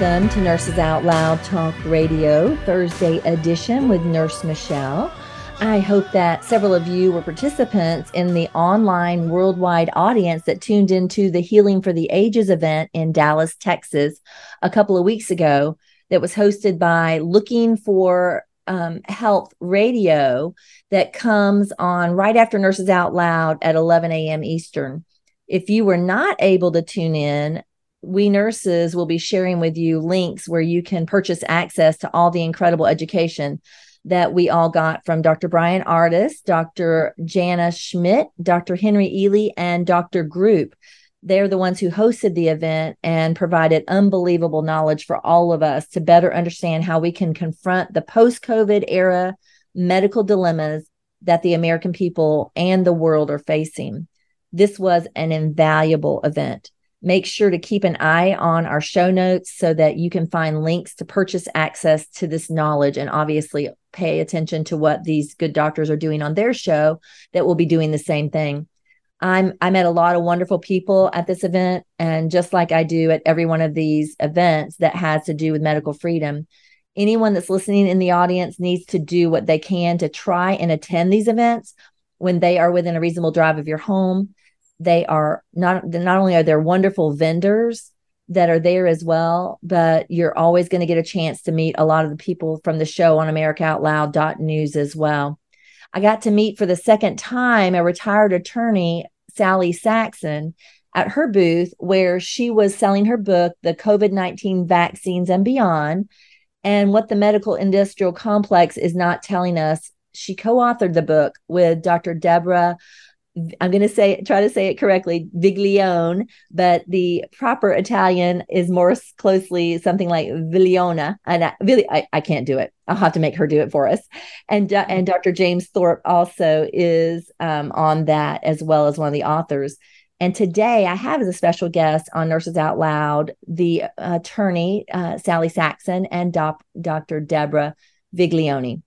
Welcome to Nurses Out Loud Talk Radio, Thursday edition with Nurse Michele. I hope that several of you were participants in the online worldwide audience that tuned into the Healing for the Ages event in Dallas, Texas, a couple of weeks ago, that was hosted by Looking for um, Health Radio, that comes on right after Nurses Out Loud at 11 a.m. Eastern. If you were not able to tune in, we nurses will be sharing with you links where you can purchase access to all the incredible education that we all got from Dr. Brian Ardis, Dr. Jana Schmidt, Dr. Henry Ealy, and Dr. Group. They're the ones who hosted the event and provided unbelievable knowledge for all of us to better understand how we can confront the post COVID era medical dilemmas that the American people and the world are facing. This was an invaluable event. Make sure to keep an eye on our show notes so that you can find links to purchase access to this knowledge and obviously pay attention to what these good doctors are doing on their show that will be doing the same thing. I'm I met a lot of wonderful people at this event and just like I do at every one of these events that has to do with medical freedom, anyone that's listening in the audience needs to do what they can to try and attend these events when they are within a reasonable drive of your home they are not not only are there wonderful vendors that are there as well, but you're always going to get a chance to meet a lot of the people from the show on AmericaOutloud.news as well. I got to meet for the second time a retired attorney, Sally Saxon, at her booth where she was selling her book, The COVID 19 Vaccines and Beyond, and what the medical industrial complex is not telling us. She co authored the book with Dr. Deborah I'm going to say try to say it correctly, Viglione, but the proper Italian is more closely something like Vigliona, and I, really I, I can't do it. I'll have to make her do it for us. And uh, and Dr. James Thorpe also is um, on that as well as one of the authors. And today I have as a special guest on Nurses Out Loud the attorney uh, Sally Saxon and doc, Dr. Deborah Viglione.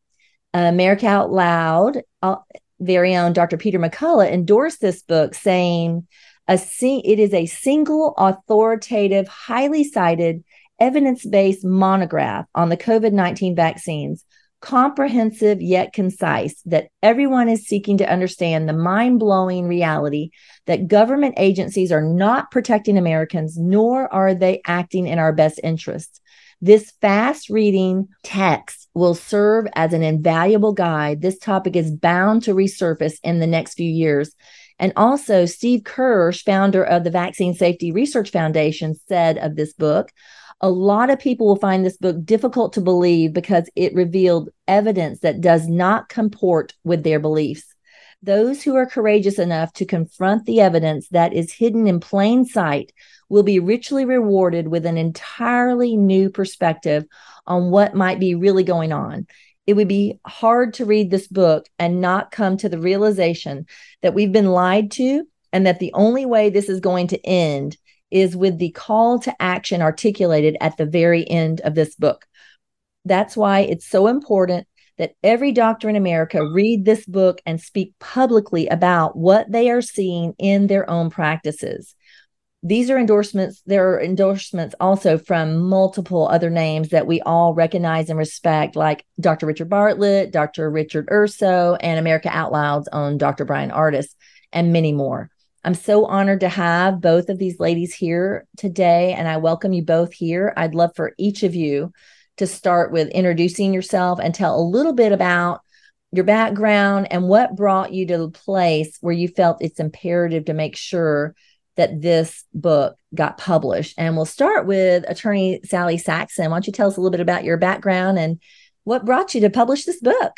Uh, America Out Loud uh, very own Dr. Peter McCullough endorsed this book, saying, a it is a single authoritative, highly cited, evidence based monograph on the COVID 19 vaccines, comprehensive yet concise, that everyone is seeking to understand the mind blowing reality that government agencies are not protecting Americans, nor are they acting in our best interests. This fast reading text will serve as an invaluable guide. This topic is bound to resurface in the next few years. And also, Steve Kirsch, founder of the Vaccine Safety Research Foundation, said of this book a lot of people will find this book difficult to believe because it revealed evidence that does not comport with their beliefs. Those who are courageous enough to confront the evidence that is hidden in plain sight will be richly rewarded with an entirely new perspective on what might be really going on. It would be hard to read this book and not come to the realization that we've been lied to and that the only way this is going to end is with the call to action articulated at the very end of this book. That's why it's so important that every doctor in America read this book and speak publicly about what they are seeing in their own practices these are endorsements. There are endorsements also from multiple other names that we all recognize and respect, like Dr. Richard Bartlett, Dr. Richard Urso, and America Out Loud's own Dr. Brian Ardis, and many more. I'm so honored to have both of these ladies here today, and I welcome you both here. I'd love for each of you to start with introducing yourself and tell a little bit about your background and what brought you to the place where you felt it's imperative to make sure that this book got published. And we'll start with attorney Sally Saxon. Why don't you tell us a little bit about your background and what brought you to publish this book?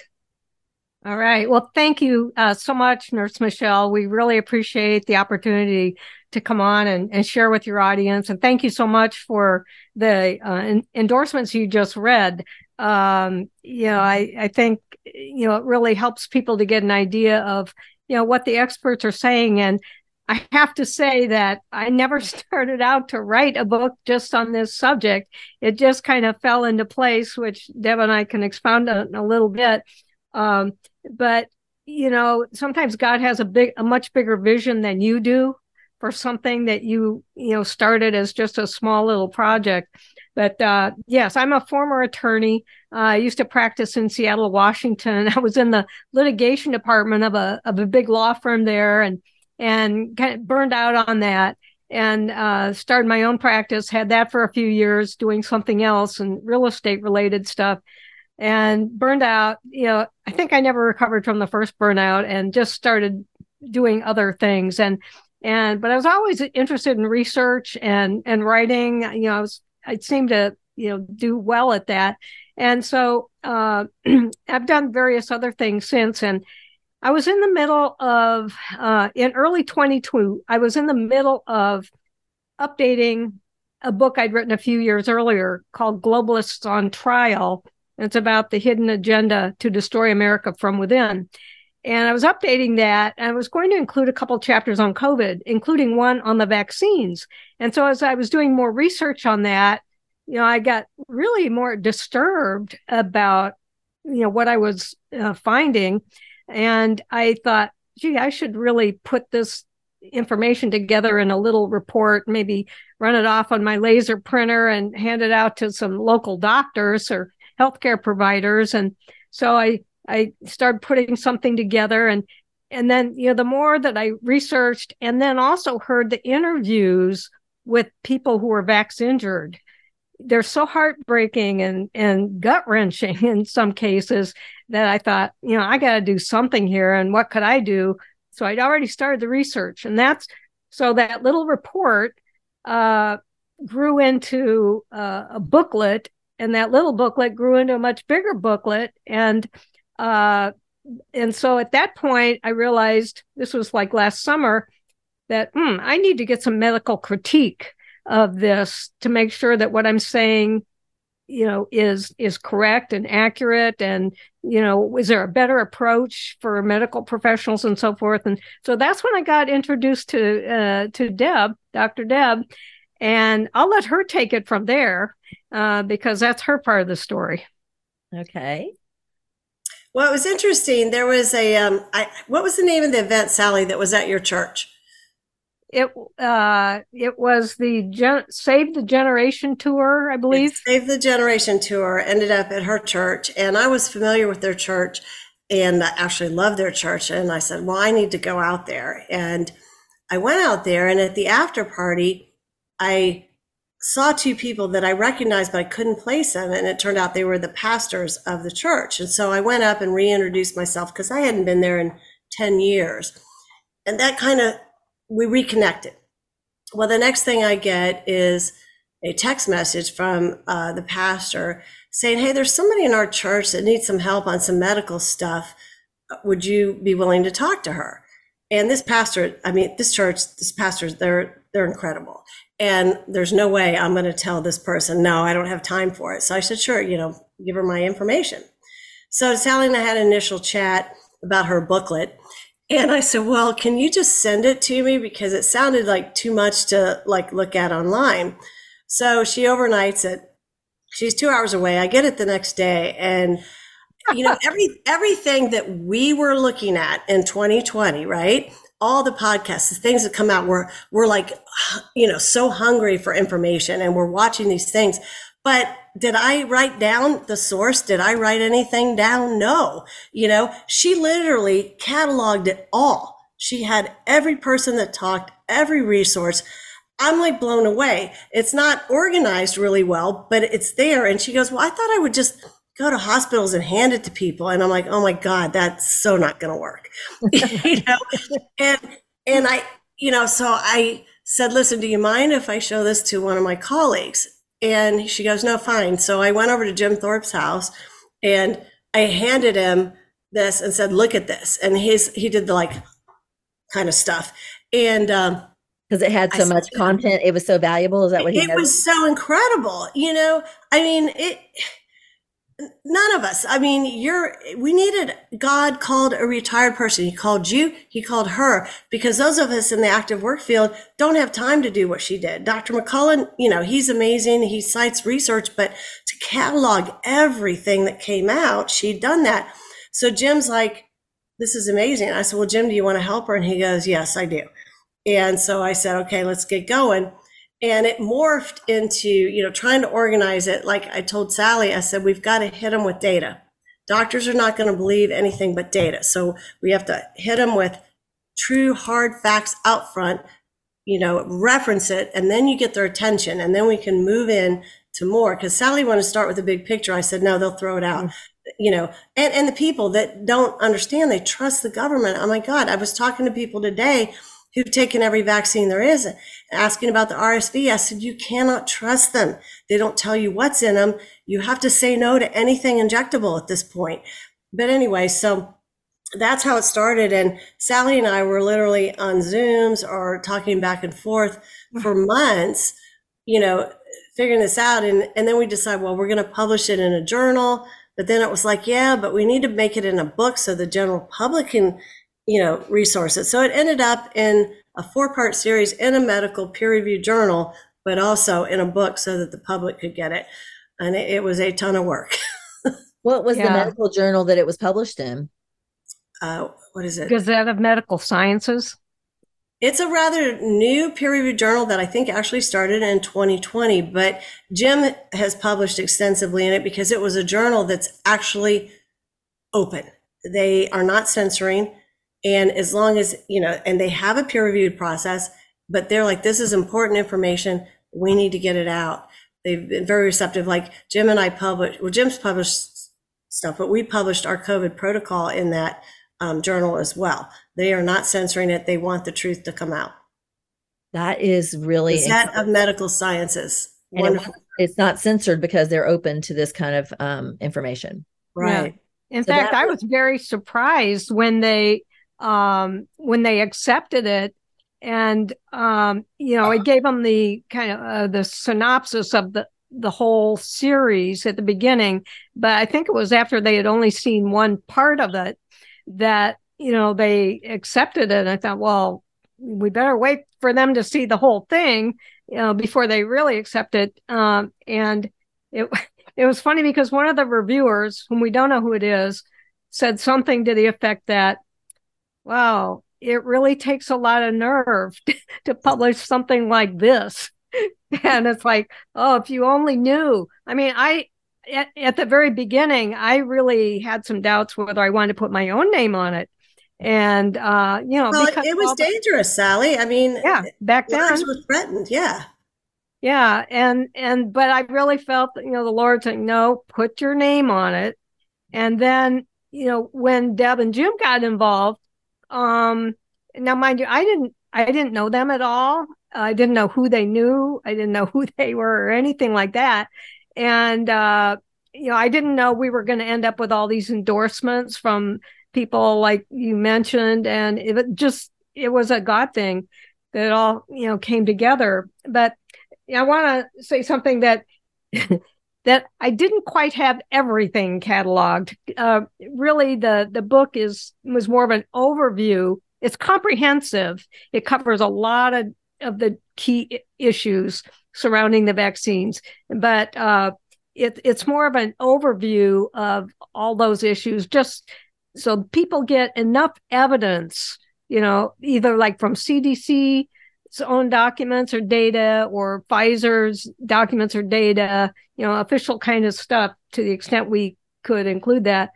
All right. Well, thank you uh, so much, Nurse Michele. We really appreciate the opportunity to come on and, and share with your audience. And thank you so much for the uh, endorsements you just read. Um, you know, I, I think, you know, it really helps people to get an idea of, you know, what the experts are saying. And I have to say that I never started out to write a book just on this subject. It just kind of fell into place, which Deb and I can expound on a little bit. Um, but you know, sometimes God has a big, a much bigger vision than you do for something that you, you know, started as just a small little project. But uh, yes, I'm a former attorney. Uh, I used to practice in Seattle, Washington. I was in the litigation department of a of a big law firm there, and and kind of burned out on that and uh, started my own practice. Had that for a few years, doing something else and real estate related stuff, and burned out. You know, I think I never recovered from the first burnout, and just started doing other things. And and but I was always interested in research and and writing. You know, I was I seemed to you know do well at that, and so uh, I've done various other things since and I was in the middle of, uh, in early 22, I was in the middle of updating a book I'd written a few years earlier called Globalists on Trial. It's about the hidden agenda to destroy America from within. And I was updating that. And I was going to include a couple chapters on COVID, including one on the vaccines. And so as I was doing more research on that, you know, I got really more disturbed about, you know, what I was uh, finding. And I thought, gee, I should really put this information together in a little report, maybe run it off on my laser printer and hand it out to some local doctors or healthcare providers. And so I, I started putting something together and and then you know the more that I researched and then also heard the interviews with people who were vax injured they're so heartbreaking and and gut wrenching in some cases that I thought, you know, I got to do something here. And what could I do? So I'd already started the research, and that's so that little report uh, grew into uh, a booklet, and that little booklet grew into a much bigger booklet, and uh, and so at that point, I realized this was like last summer that hmm, I need to get some medical critique of this to make sure that what I'm saying you know is is correct and accurate and you know is there a better approach for medical professionals and so forth? And so that's when i got introduced to uh, to deb dr deb and i'll let her take it from there uh, because that's her part of the story. Okay. Well it was interesting. There was a um, I, what was the name of the event sally that was at your church it uh it was the Gen- save the generation tour i believe. Save the generation tour ended up at her church and i was familiar with their church and i actually loved their church and i said well i need to go out there. And i went out there and at the after party i saw two people that i recognized but i couldn't place them and it turned out they were the pastors of the church. And so i went up and reintroduced myself because i hadn't been there in 10 years. And that kind of we reconnected. Well, the next thing I get is a text message from uh, the pastor saying, Hey, there's somebody in our church that needs some help on some medical stuff. Would you be willing to talk to her? And this pastor, I mean, this church, this pastors, they're they're incredible. And there's no way I'm going to tell this person, no, I don't have time for it. So I said, sure, you know, give her my information. So Sally and I had an initial chat about her booklet. And I said, well, can you just send it to me? Because it sounded like too much to like look at online. So she overnights it. She's two hours away. I get it the next day. And you know, every everything that we were looking at in 2020, right? All the podcasts, the things that come out, we're we're like, you know, so hungry for information and we're watching these things. But did I write down the source? Did I write anything down? No. You know, she literally cataloged it all. She had every person that talked, every resource. I'm like blown away. It's not organized really well, but it's there. And she goes, Well, I thought I would just go to hospitals and hand it to people. And I'm like, Oh my God, that's so not going to work. you know, and, and I, you know, so I, said, Listen, do you mind if I show this to one of my colleagues? And she goes, No, fine. So I went over to Jim Thorpe's house and I handed him this and said, Look at this. And he's he did the like kind of stuff. And um because it had so I much content, it was so valuable. Is that what he? It was so incredible. You know, I mean, it none of us. I mean you're we needed god called a retired person. He called you he called her because those of us in the active work field don't have time to do what she did. Dr McCullough you know he's amazing he cites research but to catalog everything that came out she'd done that. So jim's like this is amazing. I said well jim do you want to help her? And he goes yes i do. And so i said okay let's get going and it morphed into you know trying to organize it. Like i told sally i said we've got to hit them with data. Doctors are not going to believe anything but data. So we have to hit them with true hard facts out front you know reference it and then you get their attention and then we can move in to more. Because sally wanted to start with a big picture. I said no they'll throw it out. Mm-hmm. you know and and the people that don't understand they trust the government. Oh my god i was talking to people today who've taken every vaccine there is, asking about the RSV. I said, you cannot trust them. They don't tell you what's in them. You have to say no to anything injectable at this point. But anyway, so that's how it started. And Sally and I were literally on Zooms or talking back and forth for months, you know, figuring this out. And, and then we decided, well, we're going to publish it in a journal. But then it was like, yeah, but we need to make it in a book so the general public can you know, resources. So it ended up in a four part series in a medical peer reviewed journal, but also in a book so that the public could get it. And it, it was a ton of work. what was yeah. the medical journal that it was published in? Uh, what is it? Gazette of Medical Sciences. It's a rather new peer reviewed journal that I think actually started in 2020, but Jim has published extensively in it because it was a journal that's actually open. They are not censoring and as long as, you know, and they have a peer reviewed process, but they're like, this is important information. We need to get it out. They've been very receptive. Like Jim and I published, well, Jim's published stuff, but we published our COVID protocol in that um, journal as well. They are not censoring it. They want the truth to come out. That is really set of medical sciences. It, it's not censored because they're open to this kind of um, information. Right. Yeah. In so fact, I was very surprised when they um, when they accepted it. And, um, you know, it gave them the kind of uh, the synopsis of the, the whole series at the beginning. But I think it was after they had only seen one part of it that, you know, they accepted it. And I thought, well, we better wait for them to see the whole thing, you know, before they really accept it. Um, and it, it was funny because one of the reviewers, whom we don't know who it is, said something to the effect that wow, it really takes a lot of nerve to publish something like this. and it's like, oh, if you only knew. I mean, I, at, at, the very beginning, I really had some doubts whether I wanted to put my own name on it. And, uh, you know, well, it was dangerous, Sally. I mean, yeah, back then was threatened. Yeah. Yeah. And, and, but I really felt that, you know, the Lord saying, no, put your name on it. And then, you know, when Deb and Jim got involved, um, now, mind you, I didn't I didn't know them at all. I didn't know who they knew. I didn't know who they were or anything like that. And uh, you know, I didn't know we were going to end up with all these endorsements from people like you mentioned, and it just it was a God thing that all you know came together. But I want to say something that that I didn't quite have everything cataloged. Uh, really, the the book is was more of an overview. It's comprehensive. It covers a lot of of the key issues surrounding the vaccines, but uh, it, it's more of an overview of all those issues, just so people get enough evidence. You know, either like from CDC own documents or data or Pfizer's documents or data, you know, official kind of stuff to the extent we could include that.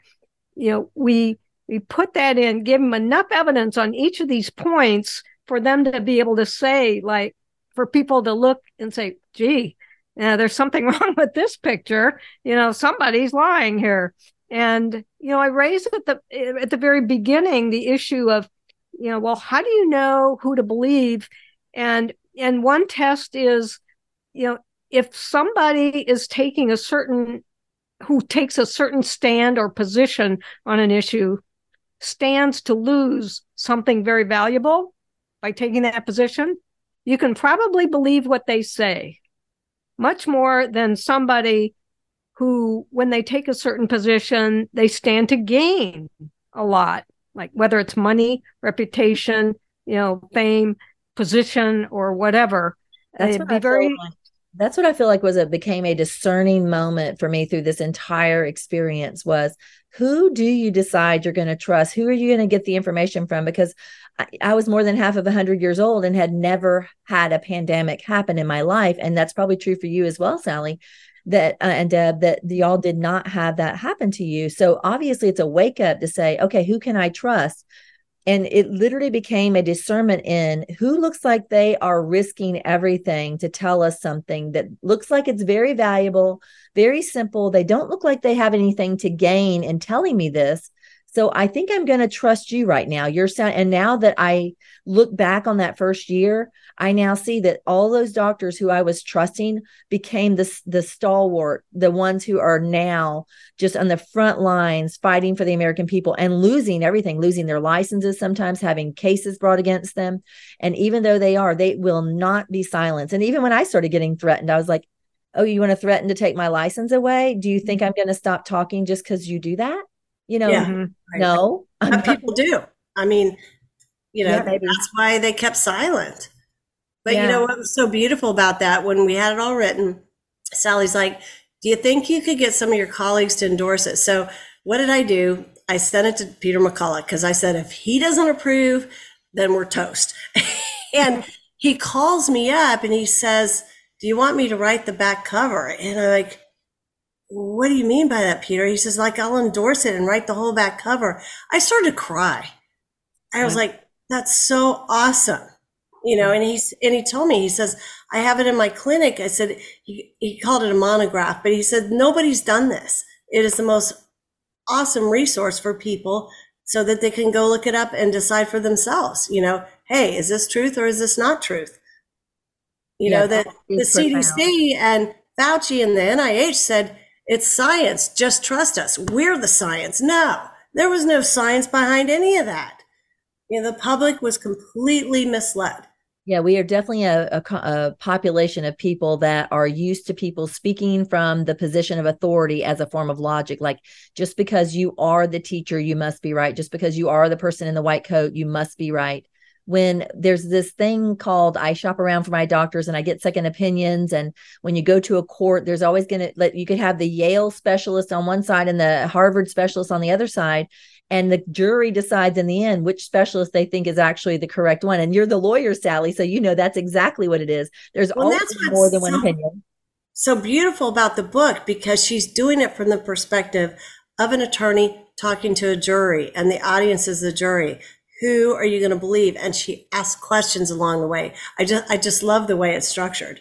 You know, we we put that in, give them enough evidence on each of these points for them to be able to say, like, for people to look and say, gee, uh, there's something wrong with this picture. You know, somebody's lying here. And, you know, I raised at the at the very beginning the issue of, you know, well, how do you know who to believe and and one test is, you know, if somebody is taking a certain who takes a certain stand or position on an issue stands to lose something very valuable by taking that position, you can probably believe what they say. Much more than somebody who, when they take a certain position, they stand to gain a lot, like whether it's money, reputation, you know, fame, position, or whatever. That's It'd be very. Like. That's what I feel like was it became a discerning moment for me through this entire experience was who do you decide you're going to trust? Who are you going to get the information from? Because I, I was more than half of 100 years old and had never had a pandemic happen in my life. And that's probably true for you as well, Sally that uh, and Deb that y'all did not have that happen to you. So obviously it's a wake up to say, okay, who can I trust? And it literally became a discernment in who looks like they are risking everything to tell us something that looks like it's very valuable, very simple. They don't look like they have anything to gain in telling me this. So I think I'm going to trust you right now. You're sound, and now that I look back on that first year, I now see that all those doctors who I was trusting became the the stalwart, the ones who are now just on the front lines fighting for the American people and losing everything, losing their licenses, sometimes having cases brought against them. And even though they are, they will not be silenced. And even when I started getting threatened, I was like, "Oh, you want to threaten to take my license away? Do you think. I'm going to stop talking just because you do that?" You know, yeah, mm-hmm. no. people do. I mean, you know, yeah, that's why they kept silent. But yeah. you know what was so beautiful about that when we had it all written, Sally's like, Do you think you could get some of your colleagues to endorse it? So what did I do? I sent it to Peter McCullough because I said, if he doesn't approve, then we're toast. and he calls me up and he says, Do you want me to write the back cover? And I'm like, what do you mean by that, Peter? He says, like, I'll endorse it and write the whole back cover. I started to cry. I was like, that's so awesome. You know, mm-hmm. and he's, and he told me, he says, I have it in my clinic. I said, he, he called it a monograph, but he said, nobody's done this. It is the most awesome resource for people so that they can go look it up and decide for themselves, you know, hey, is this truth or is this not truth? You yeah, know, that the CDC and Fauci and the NIH said, it's science. Just trust us. We're the science. No, there was no science behind any of that. You know, the public was completely misled. Yeah, we are definitely a, a, a, population of people that are used to people speaking from the position of authority as a form of logic. Like, just because you are the teacher, you must be right. Just because you are the person in the white coat, you must be right when there's this thing called I shop around for my doctors and I get second opinions. And when you go to a court, there's always going to you could have the Yale specialist on one side and the Harvard specialist on the other side. And the jury decides in the end which specialist they think is actually the correct one. And you're the lawyer, Sally. So you know that's exactly what it is. There's well, always more than one opinion. So beautiful about the book because she's doing it from the perspective of an attorney talking to a jury and the audience is the jury who are you going to believe? And she asks questions along the way. I just, I just love the way it's structured.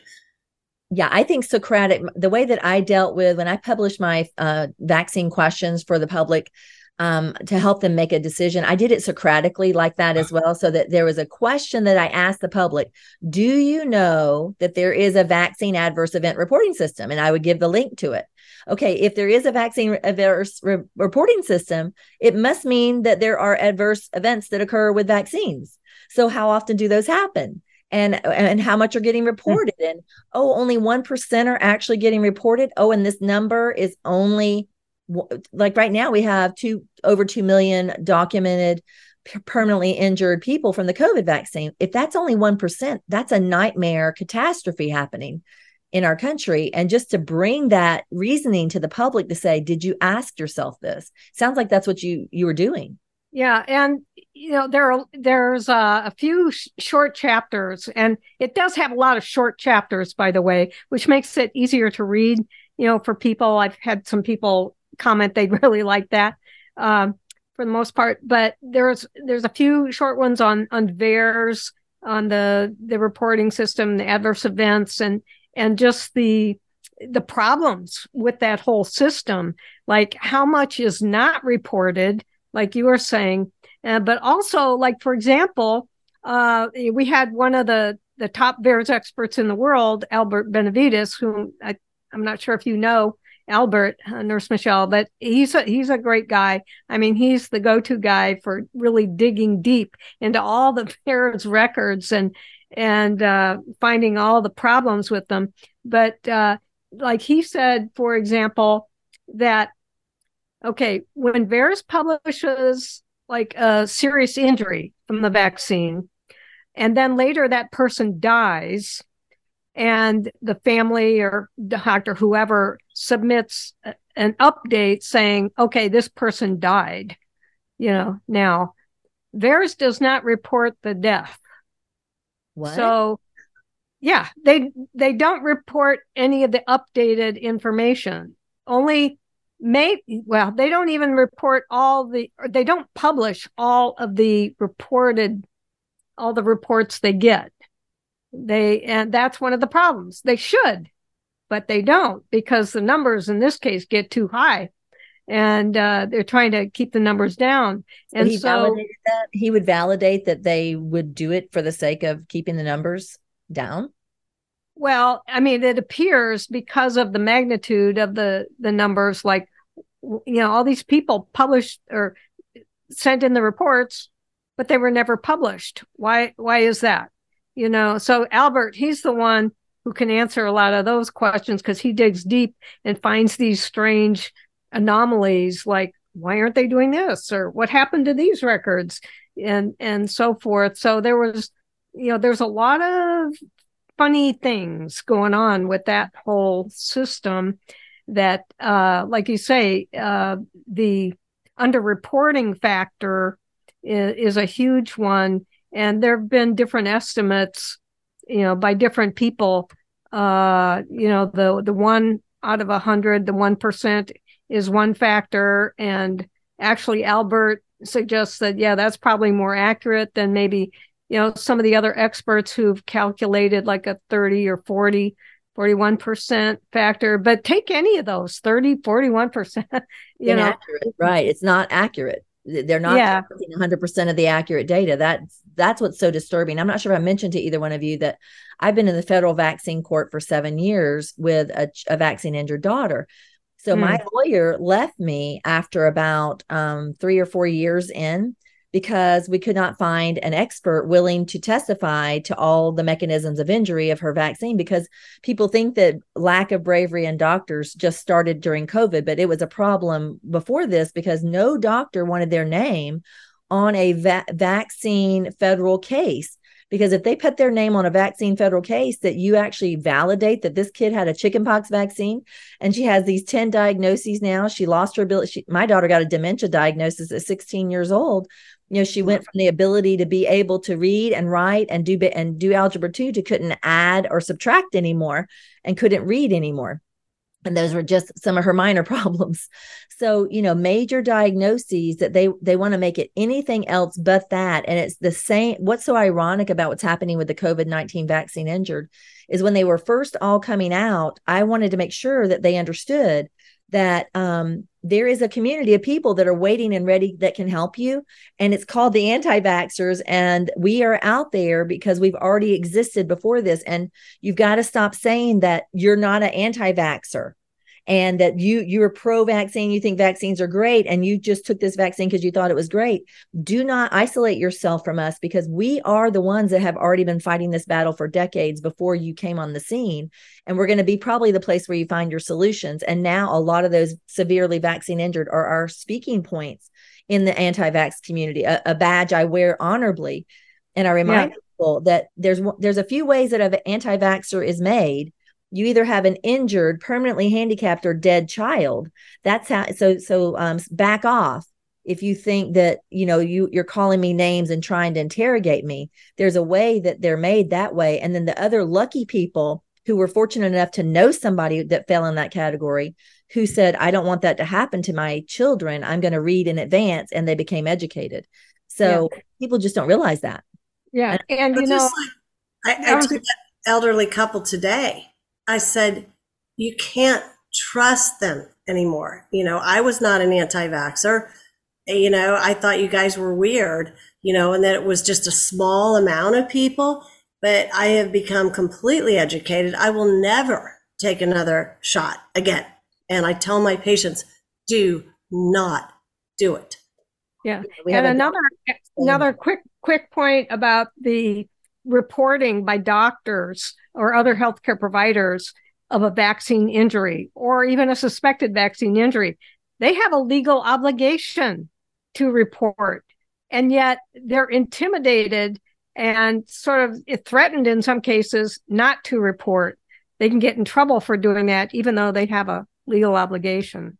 Yeah, I think Socratic, the way that I dealt with when I published my uh, vaccine questions for the public um, to help them make a decision, I did it Socratically like that as well. So that there was a question that I asked the public Do you know that there is a vaccine adverse event reporting system? And I would give the link to it okay, if there is a vaccine adverse re- reporting system, it must mean that there are adverse events that occur with vaccines. So how often do those happen? And and how much are getting hmm. reported? And oh, only 1% are actually getting reported. Oh, and this number is only like right now we have two over 2 million documented permanently injured people from the COVID vaccine. If that's only 1%, that's a nightmare catastrophe happening in our country. And just to bring that reasoning to the public to say did you ask yourself this? Sounds like that's what you you were doing. Yeah and you know there are there's a few sh- short chapters and it does have a lot of short chapters by the way which makes it easier to read. You know for people i've had some people comment they'd really like that um, for the most part. But there's there's a few short ones on on VAERS on the the reporting system the adverse events and and just the the problems with that whole system. Like how much is not reported like you were saying uh, but also like for example uh, we had one of the the top VAERS experts in the world, Albert Benavides, whom I, I'm not sure if you know, Albert, uh, Nurse Michele, but he's a, he's a great guy. I mean, he's the go-to guy for really digging deep into all the VAERS records and and uh, finding all the problems with them. But uh, like he said, for example, that okay, when VAERS publishes like a serious injury from the vaccine, and then later that person dies, and the family or doctor, whoever submits an update saying, okay, this person died, you know, now VAERS does not report the death. What? So yeah, they they don't report any of the updated information. Only may well, they don't even report all the they don't publish all of the reported all the reports they get. They and that's one of the problems. They should, but they don't because the numbers in this case get too high and uh, they're trying to keep the numbers down. And he so validated that he would validate that they would do it for the sake of keeping the numbers down. Well, I mean, it appears because of the magnitude of the the numbers, like you know, all these people published or sent in the reports, but they were never published. Why? Why is that? You know, so Albert, he's the one who can answer a lot of those questions because he digs deep and finds these strange anomalies, like why aren't they doing this? Or what happened to these records, and and so forth. So there was, you know, there's a lot of funny things going on with that whole system that uh, like you say uh, the underreporting factor is, is, a huge one and there have been different estimates you know by different people. Uh, you know the the one out of a hundred the one percent is one factor. And actually albert suggests that yeah that's probably more accurate than maybe you know some of the other experts who've calculated like a 30 or 40 41% factor. But take any of those 30 41% you Inaccurate, know right. It's not accurate. They're not yeah. 100% of the accurate data. That's that's what's so disturbing i'm not sure if i mentioned to either one of you that i've been in the federal vaccine court for seven years with a, a vaccine injured daughter so mm. my lawyer left me after about um, three or four years in because we could not find an expert willing to testify to all the mechanisms of injury of her vaccine because people think that lack of bravery in doctors just started during covid but it was a problem before this because no doctor wanted their name on a va- vaccine federal case. Because if they put their name on a vaccine federal case that you actually validate that this kid had a chickenpox vaccine and she has these 10 diagnoses now she lost her ability she, my daughter got a dementia diagnosis at 16 years old. You know she went from the ability to be able to read and write and do and do algebra 2 to couldn't add or subtract anymore and couldn't read anymore and those were just some of her minor problems. So you know major diagnoses that they they want to make it anything else but that. And it's the same what's so ironic about what's happening with the covid-19 vaccine injured is when they were first all coming out i wanted to make sure that they understood that um, there is a community of people that are waiting and ready that can help you. And it's called the anti vaxxers. And we are out there because we've already existed before this. And you've got to stop saying that you're not an anti vaxxer and that you you're pro vaccine you think vaccines are great and you just took this vaccine because you thought it was great. Do not isolate yourself from us because we are the ones that have already been fighting this battle for decades before you came on the scene and we're going to be probably the place where you find your solutions. And now a lot of those severely vaccine injured are our speaking points in the anti-vax community a, a badge i wear honorably. And i remind yeah. people that there's there's a few ways that an anti-vaxxer is made you either have an injured, permanently handicapped, or dead child. That's how. So so um, back off if you think that you know you you're calling me names and trying to interrogate me. There's a way that they're made that way, and then the other lucky people who were fortunate enough to know somebody that fell in that category who said i don't want that to happen to my children i'm going to read in advance and they became educated so yeah. people just don't realize that yeah and, and you know like, I, I took that elderly couple today I said, you can't trust them anymore. You know, I was not an anti vaxxer. You know, I thought you guys were weird, you know, and that it was just a small amount of people. but I have become completely educated. I will never take another shot again. And I tell my patients, do not do it. Yeah. and another mm. another quick quick point about the reporting by doctors or other healthcare providers of a vaccine injury or even a suspected vaccine injury. They have a legal obligation to report. And yet they're intimidated and sort of threatened in some cases not to report. They can get in trouble for doing that, even though they have a legal obligation.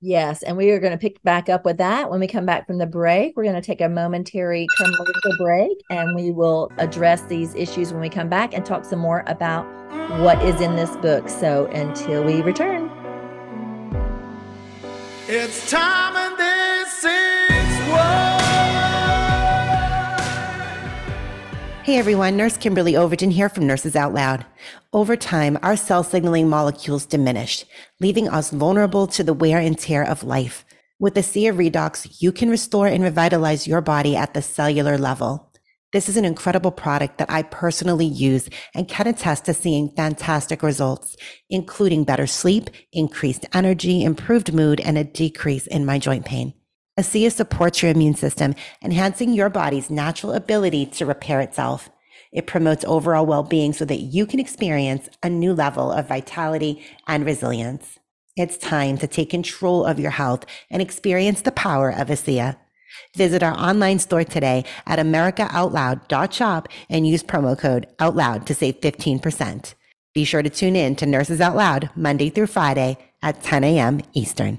Yes, and we are going to pick back up with that when we come back from the break. We're going to take a momentary commercial break and we will address these issues when we come back and talk some more about what is in this book. So until we return. It's time Hey everyone, Nurse Kimberly Overton here from Nurses Out Loud. Over time, our cell signaling molecules diminished, leaving us vulnerable to the wear and tear of life. With the Sea of Redox, you can restore and revitalize your body at the cellular level. This is an incredible product that I personally use and can attest to seeing fantastic results, including better sleep, increased energy, improved mood, and a decrease in my joint pain. ASEA supports your immune system, enhancing your body's natural ability to repair itself. It promotes overall well being so that you can experience a new level of vitality and resilience. It's time to take control of your health and experience the power of ASEA. Visit our online store today at americaoutloud.shop and use promo code OUTLOUD to save 15%. Be sure to tune in to Nurses Out Loud Monday through Friday at 10 a.m. Eastern.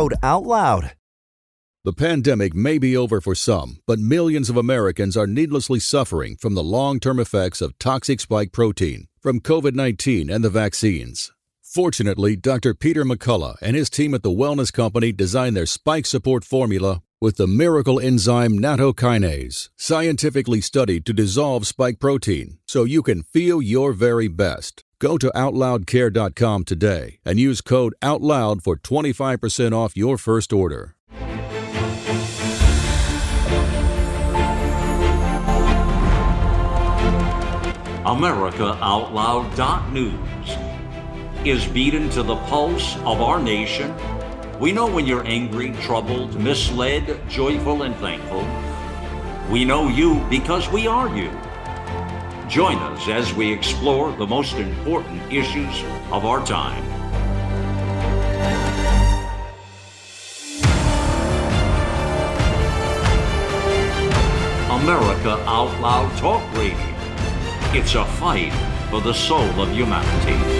Code OUTLOUD. The pandemic may be over for some, but millions of Americans are needlessly suffering from the long term effects of toxic spike protein from COVID 19 and the vaccines. Fortunately, Dr. Peter McCullough and his team at the Wellness Company designed their spike support formula with the miracle enzyme nattokinase, scientifically studied to dissolve spike protein so you can feel your very best. Go to OutLoudCare.com today and use code OUTLOUD for 25% off your first order. AmericaOutloud.news is beaten to the pulse of our nation. We know when you're angry, troubled, misled, joyful, and thankful. We know you because we are you. Join us as we explore the most important issues of our time. America Out Loud Talk Radio. It's a fight for the soul of humanity.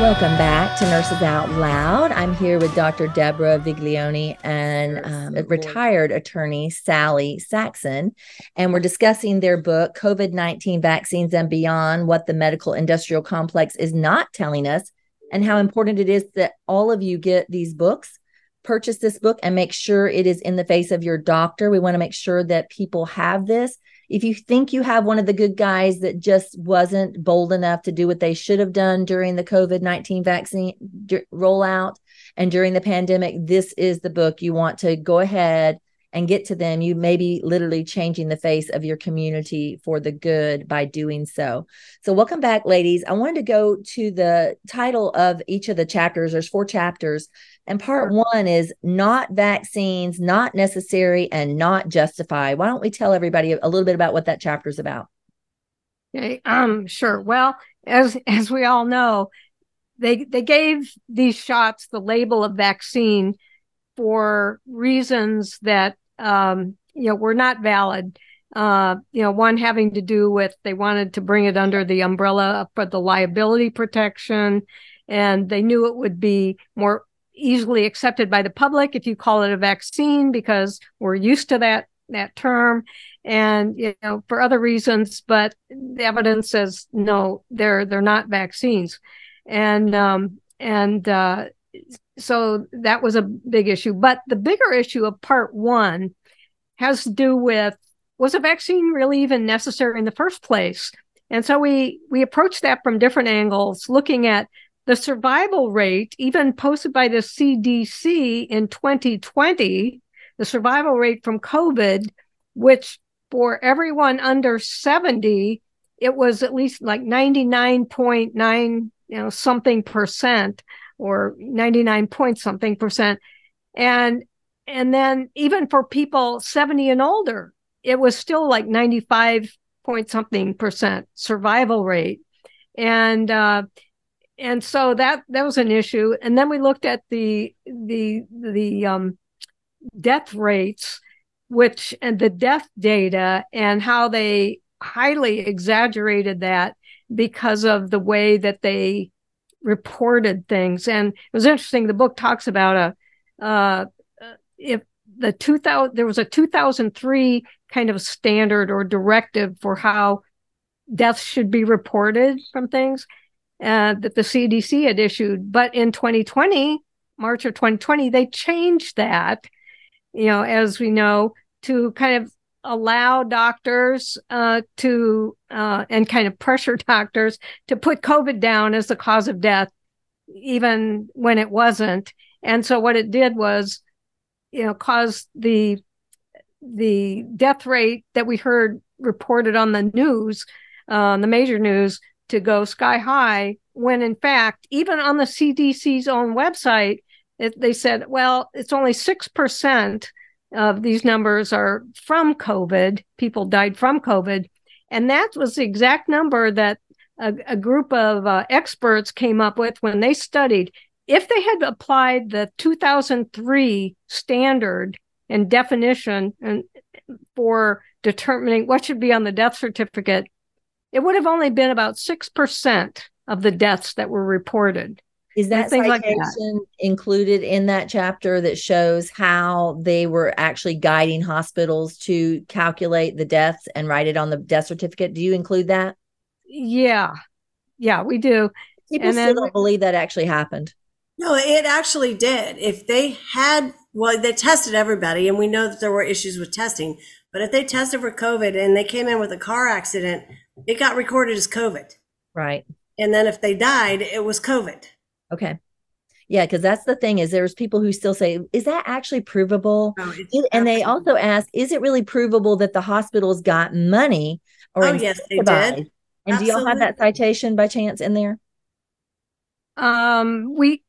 Welcome back to Nurses Out Loud. I'm here with Dr. Deborah Viglione and um, retired attorney Sally Saxon, and we're discussing their book, COVID 19 Vaccines and Beyond What the Medical Industrial Complex is Not Telling Us, and how important it is that all of you get these books. Purchase this book and make sure it is in the face of your doctor. We want to make sure that people have this if you think you have one of the good guys that just wasn't bold enough to do what they should have done during the COVID 19 vaccine rollout and during the pandemic, this is the book you want to go ahead and get to them. You may be literally changing the face of your community for the good by doing so. So, welcome back, ladies. I wanted to go to the title of each of the chapters. There's four chapters and part one is not vaccines, not necessary, and not justified. Why don't we tell everybody a little bit about what that chapter is about? Okay, um, sure. Well, as as we all know, they they gave these shots the label of vaccine for reasons that um, you know were not valid. Uh, you know, one having to do with they wanted to bring it under the umbrella for the liability protection, and they knew it would be more easily accepted by the public if you call it a vaccine because we're used to that that term. And you know for other reasons but the evidence says no they're they're not vaccines. And um and uh so that was a big issue. But the bigger issue of part 1 has to do with was a vaccine really even necessary in the first place? And so we we approached that from different angles looking at the survival rate even posted by the CDC in 2020 the survival rate from covid which for everyone under 70, it was at least like 99.9, you know, something percent or 99 point something percent. And and then even for people 70 and older, it was still like 95 point something percent survival rate. And uh and so that that was an issue. And then we looked at the the the um death rates which and the death data and how they highly exaggerated that because of the way that they reported things. And it was interesting. The book talks about a uh, if the 2000 there was a 2003 kind of standard or directive for how deaths should be reported from things uh, that the CDC had issued. But in 2020, March of 2020, they changed that you know, as we know, to kind of allow doctors uh, to uh, and kind of pressure doctors to put COVID down as the cause of death, even when it wasn't. And so what it did was, you know, cause the the death rate that we heard reported on the news, uh, the major news, to go sky high. When in fact, even on the CDC's own website, it, they said, well, it's only 6% of these numbers are from COVID. People died from COVID. And that was the exact number that a, a group of uh, experts came up with when they studied. If they had applied the 2003 standard and definition and for determining what should be on the death certificate, it would have only been about 6% of the deaths that were reported. Is that citation like that. included in that chapter that shows how they were actually guiding hospitals to calculate the deaths and write it on the death certificate? Do you include that? Yeah. Yeah, we do. People and still then, don't believe that actually happened. No, it actually did. If they had, well, they tested everybody, and we know that there were issues with testing. But if they tested for COVID and they came in with a car accident, it got recorded as COVID. Right. And then if they died, it was COVID. Okay. Yeah, because that's the thing is there's people who still say, is that actually provable? Oh, and they also ask, is it really provable that the hospitals got money or oh, yes, they did. And Absolutely. do y'all have that citation by chance in there? Um, we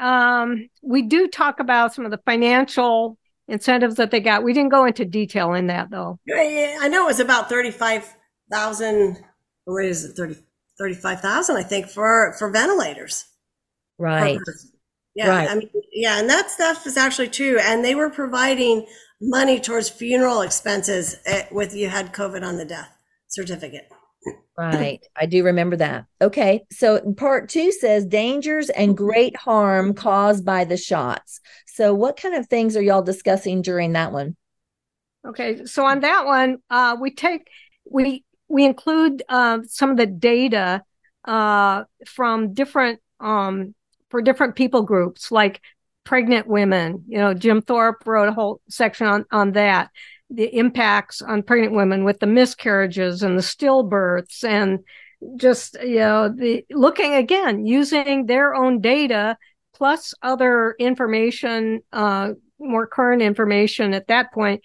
um we do talk about some of the financial incentives that they got. We didn't go into detail in that though. I know it was about thirty five thousand. What is it? Thirty 35,000 I think for for ventilators. Right. Yeah, right. I mean yeah, and that stuff is actually true and they were providing money towards funeral expenses eh, with you had covid on the death certificate. Right. I do remember that. Okay. So part two says dangers and great harm caused by the shots. So what kind of things are y'all discussing during that one? Okay. So on that one, uh, we take, we we include uh, some of the data uh, from different um, for different people groups, like pregnant women. You know, Jim Thorp wrote a whole section on on that, the impacts on pregnant women with the miscarriages and the stillbirths, and just you know, the looking again using their own data plus other information, uh, more current information at that point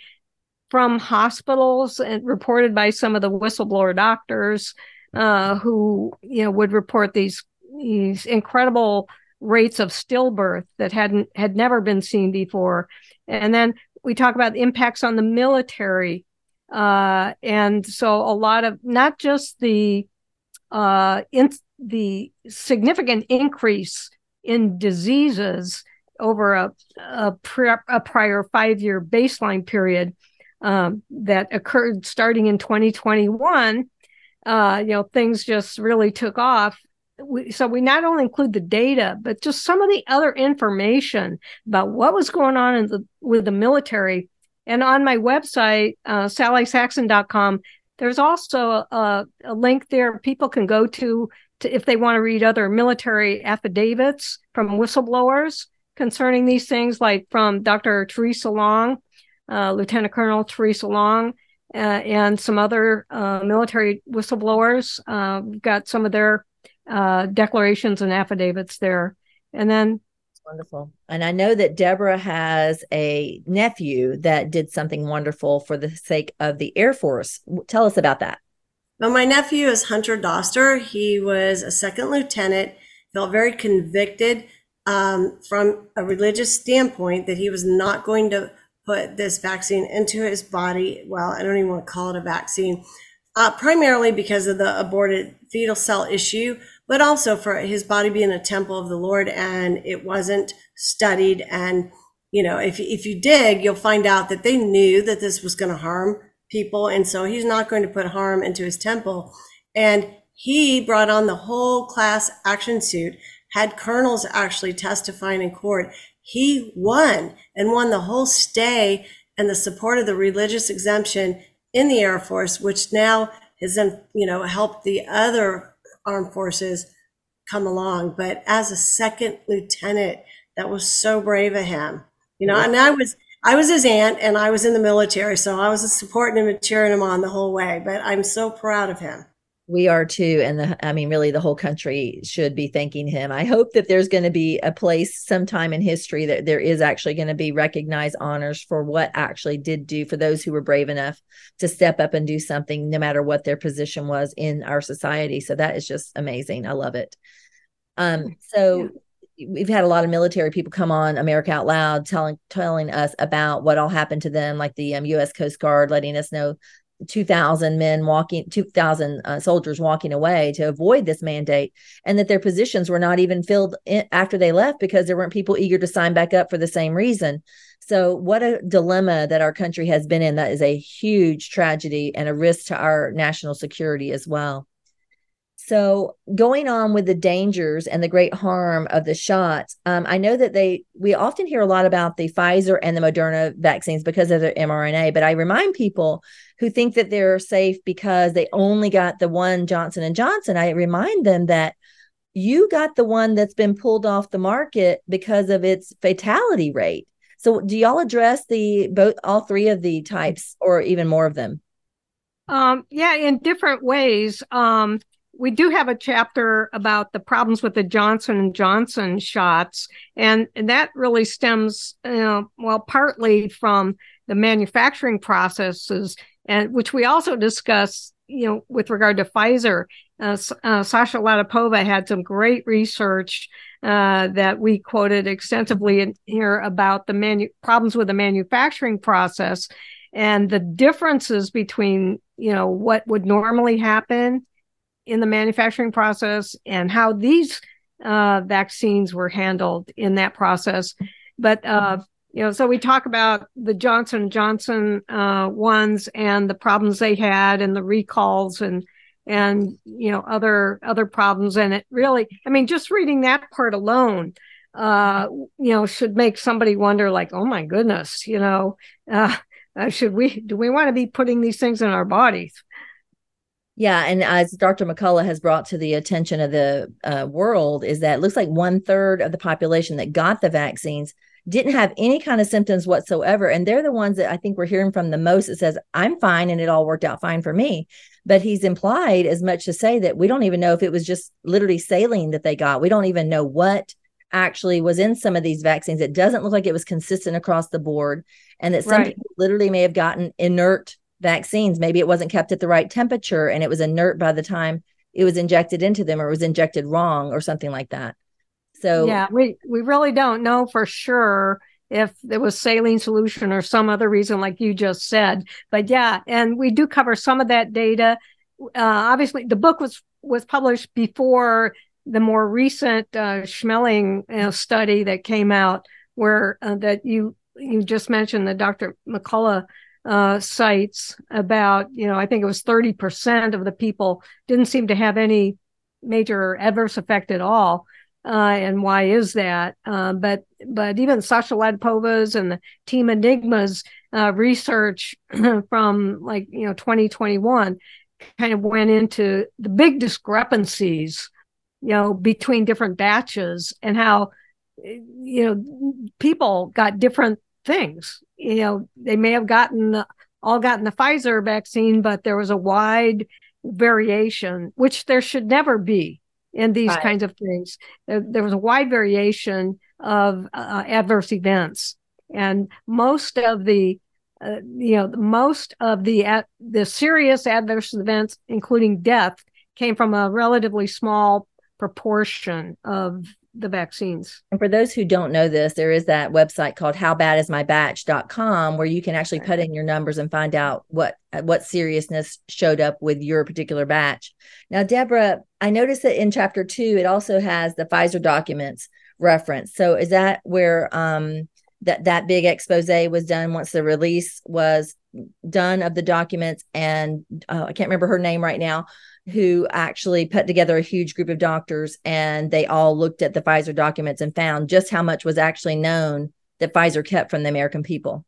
from hospitals and reported by some of the whistleblower doctors uh, who you know would report these these incredible rates of stillbirth that hadn't had never been seen before. And then we talk about impacts on the military uh, and so a lot of not just the uh, in the significant increase in diseases over a, a, pre- a prior five year baseline period um, that occurred starting in 2021, uh, you know, things just really took off. We, so we not only include the data, but just some of the other information about what was going on in the, with the military. And on my website, uh, sallysaxon.com, there's also a, a link there people can go to, to if they want to read other military affidavits from whistleblowers concerning these things, like from Dr. Theresa Long, uh, Lieutenant Colonel Theresa Long, uh, and some other uh, military whistleblowers. Uh, got some of their uh, declarations and affidavits there. And then wonderful. And I know that Deborah has a nephew that did something wonderful for the sake of the Air Force. Tell us about that. Well, my nephew is Hunter Doster. He was a second lieutenant, felt very convicted um, from a religious standpoint that he was not going to put this vaccine into his body. Well, I don't even want to call it a vaccine, uh, primarily because of the aborted fetal cell issue, but also for his body being a temple of the Lord and it wasn't studied. And, you know, if, if you dig, you'll find out that they knew that this was going to harm people. And so he's not going to put harm into his temple. And he brought on the whole class action suit had colonels actually testifying in court. He won and won the whole stay and the support of the religious exemption in the Air Force, which now has then, you know, helped the other armed forces come along. But as a second lieutenant, that was so brave of him. You know, and I was I was his aunt and I was in the military, so I was supporting him and cheering him on the whole way. But I'm so proud of him we are too and the i mean really the whole country should be thanking him. I hope that there's going to be a place sometime in history that there is actually going to be recognized honors for what actually did do for those who were brave enough to step up and do something no matter what their position was in our society. So that is just amazing. I love it. Um so yeah. we've had a lot of military people come on america out loud telling telling us about what all happened to them like the um, u.s coast guard letting us know 2,000 men walking, 2,000 uh, soldiers walking away to avoid this mandate, and that their positions were not even filled in, after they left because there weren't people eager to sign back up for the same reason. So, what a dilemma that our country has been in. That is a huge tragedy and a risk to our national security as well. So, going on with the dangers and the great harm of the shots, um, I know that they we often hear a lot about the Pfizer and the Moderna vaccines because of their mRNA, but I remind people who think that they're safe because they only got the one Johnson and Johnson. I remind them that you got the one that's been pulled off the market because of its fatality rate. So, do y'all address the both all three of the types, or even more of them? Um, yeah, in different ways. Um, we do have a chapter about the problems with the Johnson and Johnson shots, and, and that really stems, you know, well, partly from the manufacturing processes, and which we also discuss, you know, with regard to Pfizer. Uh, uh, Sasha Latypova had some great research uh, that we quoted extensively in here about the manu- problems with the manufacturing process and the differences between, you know, what would normally happen in the manufacturing process and how these uh, vaccines were handled in that process. But uh, you know, so we talk about the Johnson Johnson uh, ones and the problems they had, and the recalls, and and you know other other problems. And it really, I mean, just reading that part alone, uh, you know, should make somebody wonder, like, oh my goodness, you know, uh, should we do we want to be putting these things in our bodies? Yeah, and as Dr. McCullough has brought to the attention of the uh, world, is that it looks like one third of the population that got the vaccines didn't have any kind of symptoms whatsoever, and they're the ones that I think we're hearing from the most. That says I'm fine and it all worked out fine for me, but he's implied as much to say that we don't even know if it was just literally saline that they got. We don't even know what actually was in some of these vaccines. It doesn't look like it was consistent across the board, and that some right. people literally may have gotten inert vaccines. Maybe it wasn't kept at the right temperature and it was inert by the time it was injected into them or it was injected wrong or something like that. So yeah, we we really don't know for sure if it was saline solution or some other reason like you just said. But yeah, and we do cover some of that data uh, obviously the book was was published before the more recent uh, Schmeling you know, study that came out, where uh, that you you just mentioned that Dr. McCullough uh, cites about, you know, I think it was 30% of the people didn't seem to have any major adverse effect at all. Uh, and why is that? Uh, but but even Sasha Latypova's and the Team Enigma's uh, research from like you know 2021 kind of went into the big discrepancies, you know, between different batches and how you know people got different things. You know, they may have gotten all gotten the Pfizer vaccine, but there was a wide variation, which there should never be in these right. kinds of things. There, there, was a wide variation of uh, adverse events, and most of the uh, you know most of the uh, the serious adverse events, including death, came from a relatively small proportion of the vaccines. And for those who don't know this, there is that website called howbadismybatch.com where you can actually put in your numbers and find out what what seriousness showed up with your particular batch. Now, Deborah, I noticed that in chapter 2 it also has the Pfizer documents reference. So is that where um that that big expose was done once the release was done of the documents and uh, I can't remember her name right now who actually put together a huge group of doctors and they all looked at the Pfizer documents and found just how much was actually known that Pfizer kept from the American people.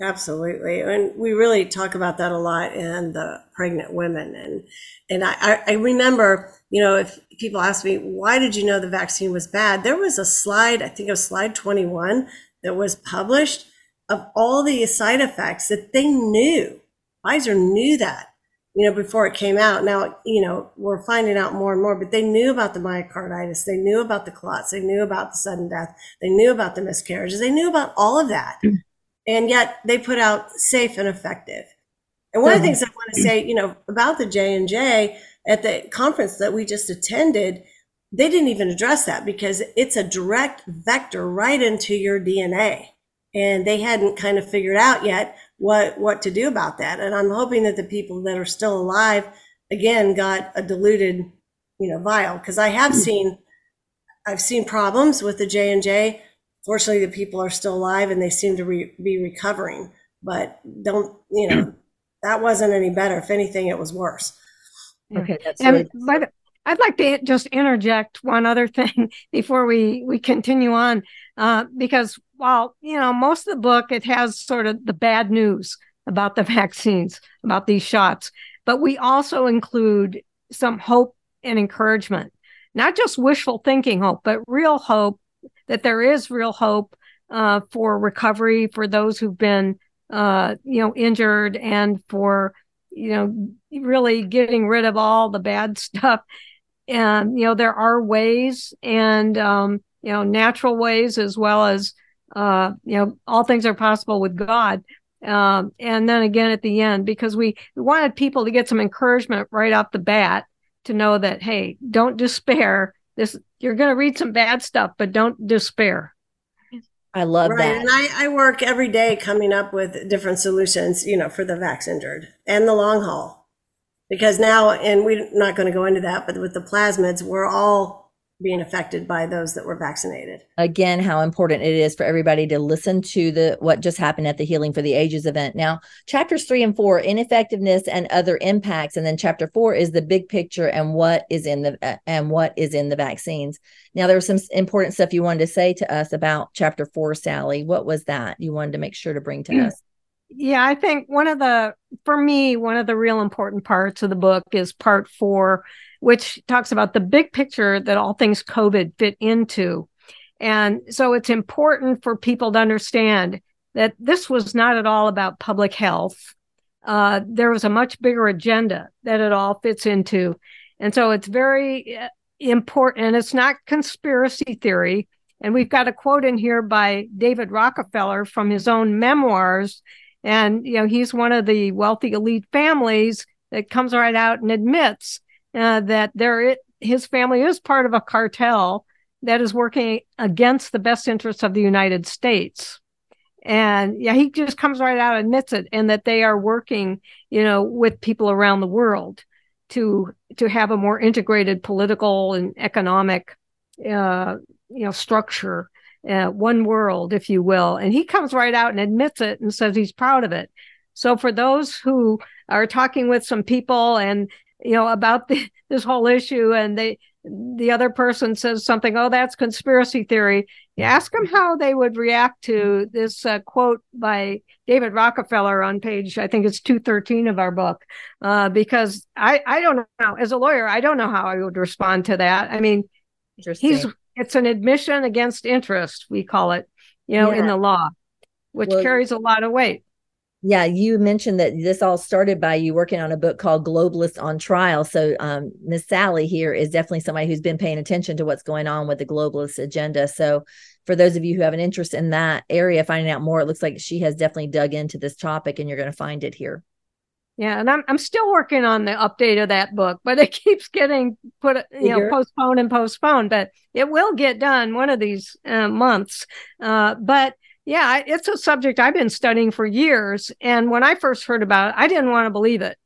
Absolutely. And we really talk about that a lot in the pregnant women. And and I, I remember, you know, if people ask me, why did you know the vaccine was bad? There was a slide, I think it was slide 21, that was published of all the side effects that they knew. Pfizer knew that you know, before it came out. Now, you know, we're finding out more and more, but they knew about the myocarditis. They knew about the clots. They knew about the sudden death. They knew about the miscarriages. They knew about all of that. Mm. And yet they put out safe and effective. And one of the things I want to say, you know, about the J and J at the conference that we just attended, they didn't even address that because it's a direct vector right into your DNA. And they hadn't kind of figured out yet what what to do about that. And I'm hoping that the people that are still alive again got a diluted, you know, vial because I have seen I've seen problems with the J and J. Fortunately, the people are still alive and they seem to re- be recovering. But don't you know that wasn't any better. If anything, it was worse. Okay, that's and by the, I'd like to just interject one other thing before we we continue on, uh, because while you know most of the book it has sort of the bad news about the vaccines about these shots. But we also include some hope and encouragement. Not just wishful thinking hope but real hope that there is real hope uh, for recovery for those who've been uh, you know injured and for you know really getting rid of all the bad stuff. And you know there are ways and um, you know natural ways as well as uh, you know, all things are possible with God. Um, and then again at the end, because we, we wanted people to get some encouragement right off the bat to know that, hey, don't despair. This you're going to read some bad stuff, but don't despair. I love right. that. And I, I work every day coming up with different solutions, you know, for the vax injured and the long haul. Because now, and we're not going to go into that, but with the plasmids, we're all being affected by those that were vaccinated. Again, how important it is for everybody to listen to the what just happened at the Healing for the Ages event. Now, chapters 3 and 4, ineffectiveness and other impacts and then chapter 4 is the big picture and what is in the uh, and what is in the vaccines. Now, there was some important stuff you wanted to say to us about chapter 4, Sally. What was that you wanted to make sure to bring to us? Yeah, I think one of the for me, one of the real important parts of the book is part 4 which talks about the big picture that all things COVID fit into. And so it's important for people to understand that this was not at all about public health. Uh, there was a much bigger agenda that it all fits into. And so it's very uh, important. And it's not conspiracy theory. And we've got a quote in here by David Rockefeller from his own memoirs. And, you know, he's one of the wealthy elite families that comes right out and admits uh, that there his family is part of a cartel that is working against the best interests of the United States. And yeah, he just comes right out and admits it, and that they are working, you know, with people around the world. to to have a more integrated political and economic uh, you know structure uh, one world if you will and he comes right out and admits it and says he's proud of it so for those who are talking with some people and you know about the, this whole issue and they the other person says something oh that's conspiracy theory. You ask them how they would react to this uh, quote by david rockefeller on page i think it's 213 of our book uh, because i i don't know as a lawyer i don't know how i would respond to that. I mean he's it's an admission against interest we call it you know yeah. in the law which well, carries a lot of weight yeah, you mentioned that this all started by you working on a book called Globalist on Trial. So, um, Miss Sally here is definitely somebody who's been paying attention to what's going on with the globalist agenda. So, for those of you who have an interest in that area, finding out more, it looks like she has definitely dug into this topic, and you're going to find it here. Yeah, and I'm I'm still working on the update of that book, but it keeps getting put, you know, postponed and postponed. But it will get done one of these uh, months. Uh, but yeah, it's a subject I've been studying for years. And when I first heard about it, I didn't want to believe it.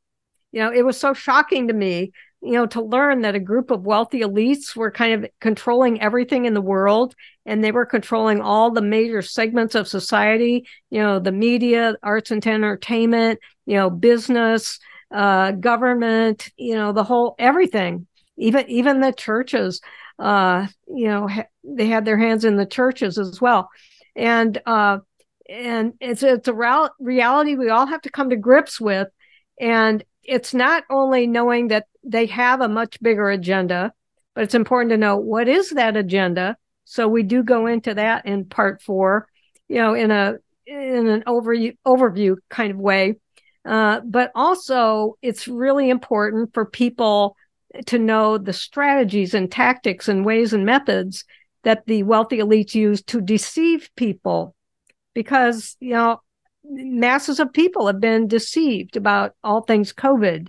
You know, it was so shocking to me, you know, to learn that a group of wealthy elites were kind of controlling everything in the world and they were controlling all the major segments of society, you know, the media, arts and entertainment, you know, business, uh, government, you know, the whole everything, even even the churches, uh, you know, ha- they had their hands in the churches as well and uh, and it's it's a reality we all have to come to grips with, and it's not only knowing that they have a much bigger agenda, but it's important to know what is that agenda. So we do go into that in part four, you know, in a in an overview overview kind of way. Uh, but also, it's really important for people to know the strategies and tactics and ways and methods that the wealthy elites use to deceive people because, you know, masses of people have been deceived about all things COVID.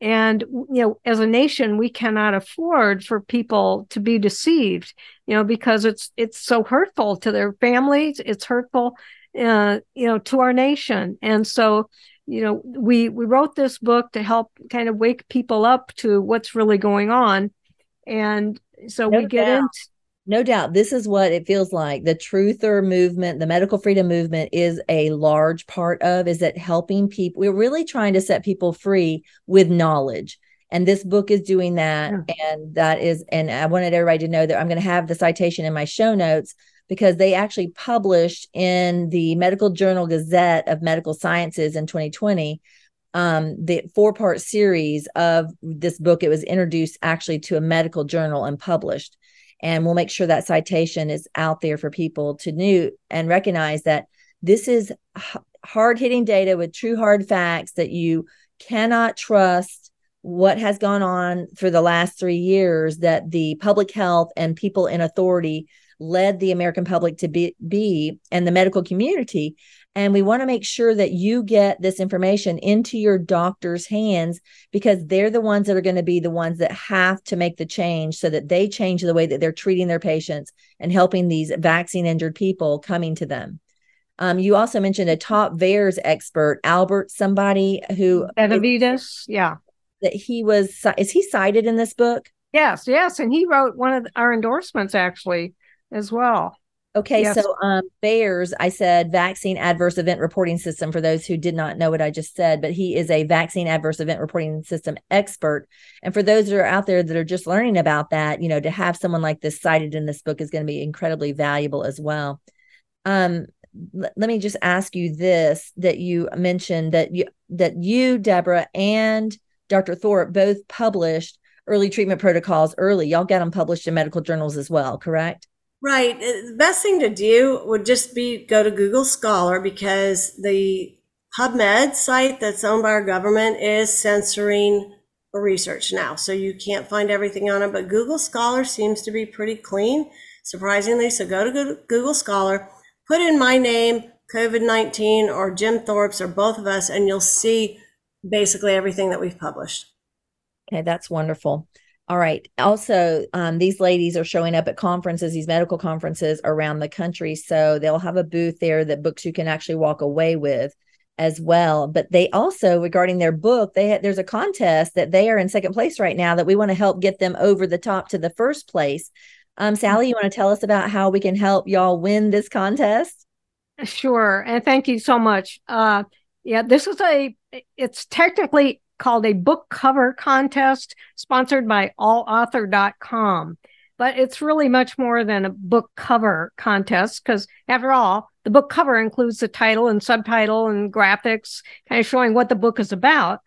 And, you know, as a nation, we cannot afford for people to be deceived, you know, because it's, it's so hurtful to their families. It's hurtful, uh, you know, to our nation. And so, you know, we, we wrote this book to help kind of wake people up to what's really going on. And so no we get into, no doubt this is what it feels like. The truther movement the medical freedom movement is a large part of is that helping people we're really trying to set people free with knowledge. And this book is doing that. Yeah. and that is and i wanted everybody to know that i'm going to have the citation in my show notes because they actually published in the medical journal gazette of medical sciences in 2020 um, the four part series of this book. It was introduced actually to a medical journal and published and we'll make sure that citation is out there for people to know and recognize that this is hard hitting data with true hard facts that you cannot trust what has gone on for the last three years that the public health and people in authority led the American public to be, be and the medical community and we want to make sure that you get this information into your doctor's hands because they're the ones that are going to be the ones that have to make the change so that they change the way that they're treating their patients and helping these vaccine injured people coming to them. Um, you also mentioned a top VAERS expert, Albert, somebody who Benavides. Yeah. That he was, is he cited in this book? Yes, yes. And he wrote one of our endorsements actually as well. Okay, yes. so um, VAERS, I said vaccine adverse event reporting system for those who did not know what I just said, but he is a vaccine adverse event reporting system expert. And for those that are out there that are just learning about that, you know, to have someone like this cited in this book is going to be incredibly valuable as well. Um, l- let me just ask you this: that you mentioned that you that you, Deborah, and Dr. Thorp both published early treatment protocols early. Y'all got them published in medical journals as well, correct? Right. Uh, the best thing to do would just be go to Google Scholar because the PubMed site that's owned by our government is censoring research now. So you can't find everything on it, but Google Scholar seems to be pretty clean, surprisingly. So go to Google Scholar, put in my name, COVID 19, or Jim Thorp's, or both of us, and you'll see basically everything that we've published. Okay, that's wonderful. All right. Also, um, these ladies are showing up at conferences, these medical conferences around the country. So they'll have a booth there that books you can actually walk away with. as well. But they also, regarding their book, they there's a contest that they are in second place right now that we want to help get them over the top to the first place. Um, Sally, you want to tell us about how we can help y'all win this contest? Sure, and thank you so much. Uh, yeah, this is a. It's technically called a book cover contest sponsored by allauthor.com but it's really much more than a book cover contest because after all the book cover includes the title and subtitle and graphics kind of showing what the book is about.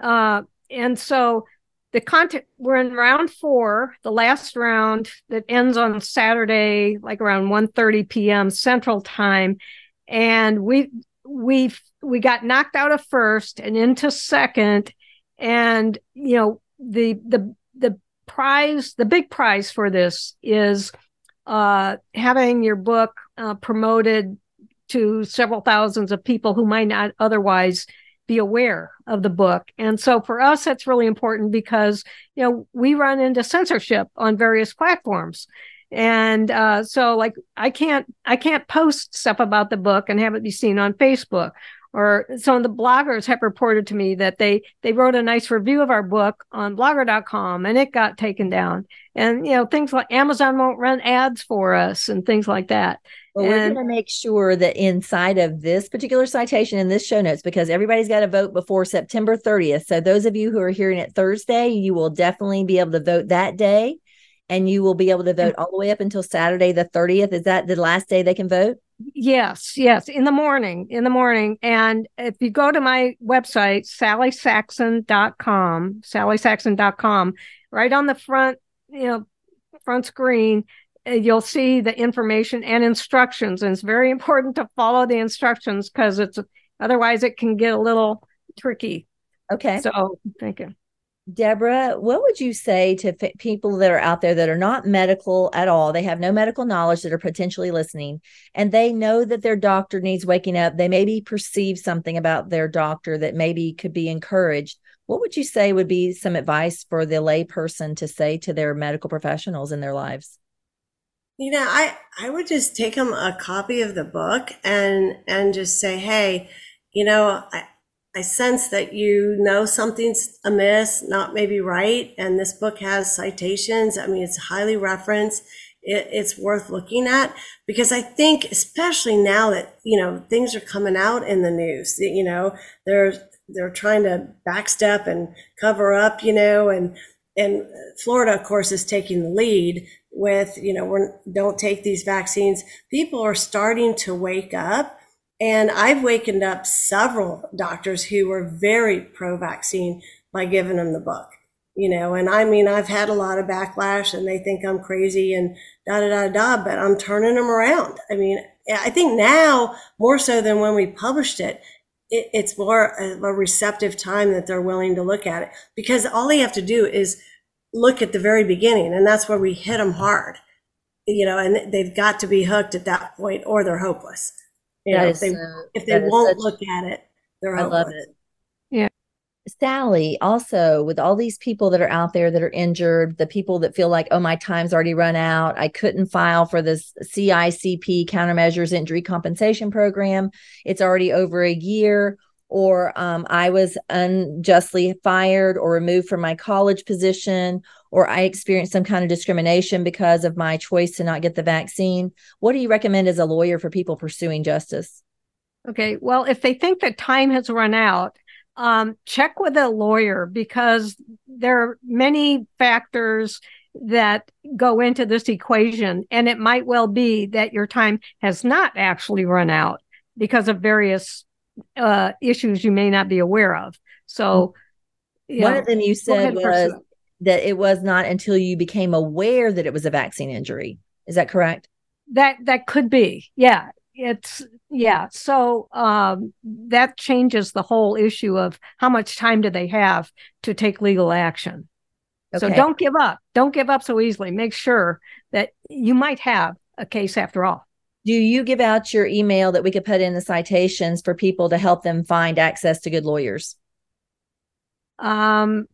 Uh, and so the content we're in round four the last round that ends on saturday like around 1.30 p.m central time. And we we we got knocked out of first and into second and you know the the the prize, the big prize for this is uh, having your book uh, promoted to several thousands of people who might not otherwise be aware of the book. And so for us, that's really important because, you know, we run into censorship on various platforms. And uh, so like I can't I can't post stuff about the book and have it be seen on Facebook or some of the bloggers have reported to me that they they wrote a nice review of our book on blogger.com and it got taken down and you know things like amazon won't run ads for us and things like that well, we're going to make sure that inside of this particular citation in this show notes, because everybody's got to vote before September 30th. So, those of you who are hearing it Thursday, you will definitely be able to vote that day and you will be able to vote mm-hmm. all the way up until Saturday, the 30th. Is that the last day they can vote? Yes, yes, in the morning, in the morning. And if you go to my website, sallysaxon.com, sallysaxon.com, right on the front, you know, front screen, uh, you'll see the information and instructions. And it's very important to follow the instructions because it's otherwise it can get a little tricky. Okay. So thank you. Deborah, what would you say to f- people that are out there that are not medical at all? They have no medical knowledge that are potentially listening, and they know that their doctor needs waking up. They maybe perceive something about their doctor that maybe could be encouraged. What would you say would be some advice for the layperson to say to their medical professionals in their lives? You know, I I would just take them a copy of the book and and just say, hey, you know, I, I sense that you know something's amiss, not maybe right. And this book has citations. I mean, it's highly referenced. It, it's worth looking at because I think, especially now that, you know, things are coming out in the news, you know, they're, they're trying to backstep and cover up, you know, and, and Florida, of course, is taking the lead with, you know, we're, don't take these vaccines. People are starting to wake up and I've wakened up several doctors who were very pro vaccine by giving them the book, you know. And I mean, I've had a lot of backlash and they think I'm crazy and da da da da, but I'm turning them around. I mean, I think now more so than when we published it, it it's more of a receptive time that they're willing to look at it because all they have to do is look at the very beginning. And that's where we hit them hard, you know, and they've got to be hooked at that point or they're hopeless. You know, if they, if they won't such, look at it, they're I love it. Yeah. Sally, also with all these people that are out there that are injured, the people that feel like, oh, my time's already run out. I couldn't file for this CICP countermeasures injury compensation program. It's already over a year. Or um, I was unjustly fired or removed from my college position, or I experienced some kind of discrimination because of my choice to not get the vaccine. What do you recommend as a lawyer for people pursuing justice? Okay. Well, if they think that time has run out, um, check with a lawyer because there are many factors that go into this equation. And it might well be that your time has not actually run out because of various uh, issues you may not be aware of. So, one know, of them you said was that it was not until you became aware that it was a vaccine injury. Is that correct? That that could be. Yeah. It's yeah. So um that changes the whole issue of how much time do they have to take legal action. Okay. So don't give up. Don't give up so easily. Make sure that you might have a case after all. Do you give out your email that we could put in the citations for people to help them find access to good lawyers? Um,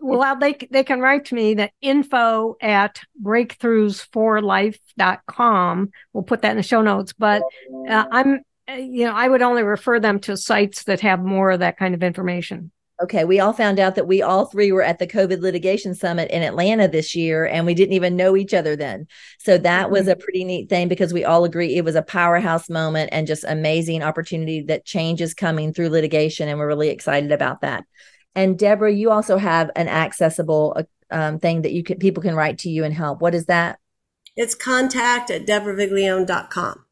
well they they can write to me that info at breakthroughsforlife.com we'll put that in the show notes but uh, i'm uh, you know, I would only refer them to sites that have more of that kind of information. Okay, we all found out that we all three were at the COVID litigation summit in Atlanta this year, and we didn't even know each other then. So that mm-hmm. was a pretty neat thing because we all agree it was a powerhouse moment and just amazing opportunity that change is coming through litigation, and we're really excited about that. And Deborah, you also have an accessible uh, um, thing that you can people can write to you and help. What is that? It's contact at deborahviglione.com.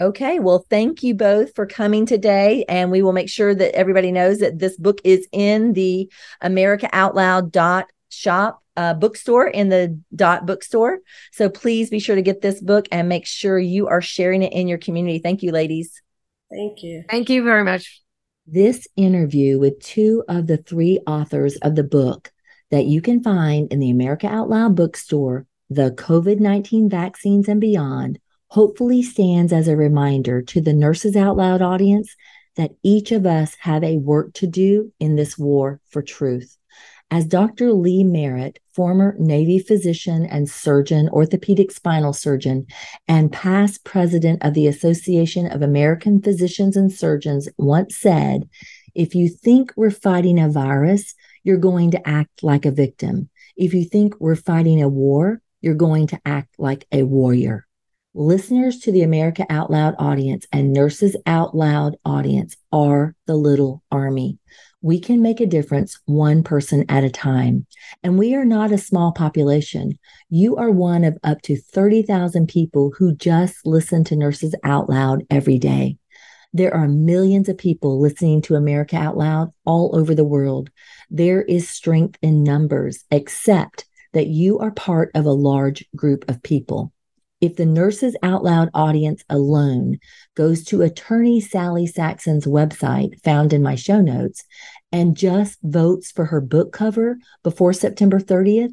Okay, well, thank you both for coming today. And we will make sure that everybody knows that this book is in the America Out Loud dot shop uh, bookstore in the dot bookstore. So please be sure to get this book and make sure you are sharing it in your community. Thank you, ladies. Thank you. Thank you very much. This interview with two of the three authors of the book that you can find in the America Out Loud bookstore, The COVID 19 Vaccines and Beyond hopefully stands as a reminder to the Nurses Out Loud audience that each of us have a work to do in this war for truth. As Dr. Lee Merritt, former Navy physician and surgeon, orthopedic spinal surgeon, and past president of the Association of American Physicians and Surgeons, once said, if you think we're fighting a virus, you're going to act like a victim. If you think we're fighting a war, you're going to act like a warrior listeners to the America Out Loud audience and Nurses Out Loud audience are the little army. We can make a difference one person at a time. And we are not a small population. You are one of up to 30,000 people who just listen to Nurses Out Loud every day. There are millions of people listening to America Out Loud all over the world. There is strength in numbers, except that you are part of a large group of people if the Nurses Out Loud audience alone goes to attorney Sally Saxon's website found in my show notes and just votes for her book cover before September 30th,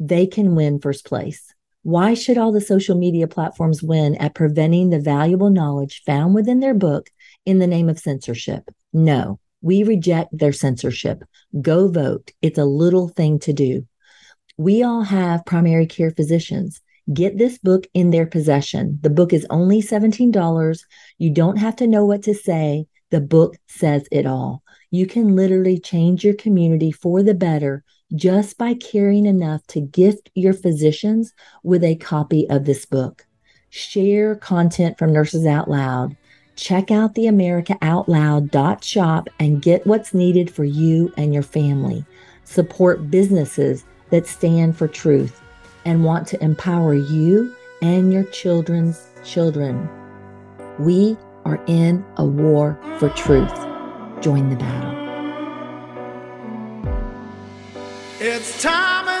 they can win first place. Why should all the social media platforms win at preventing the valuable knowledge found within their book in the name of censorship? No, we reject their censorship. Go vote. It's a little thing to do. We all have primary care physicians Get this book in their possession. The book is only $17. You don't have to know what to say. The book says it all. You can literally change your community for the better just by caring enough to gift your physicians with a copy of this book. Share content from Nurses Out Loud. Check out the America Out Loud shop and get what's needed for you and your family. Support businesses that stand for truth and want to empower you and your children's children. We are in a war for truth. Join the battle. It's time.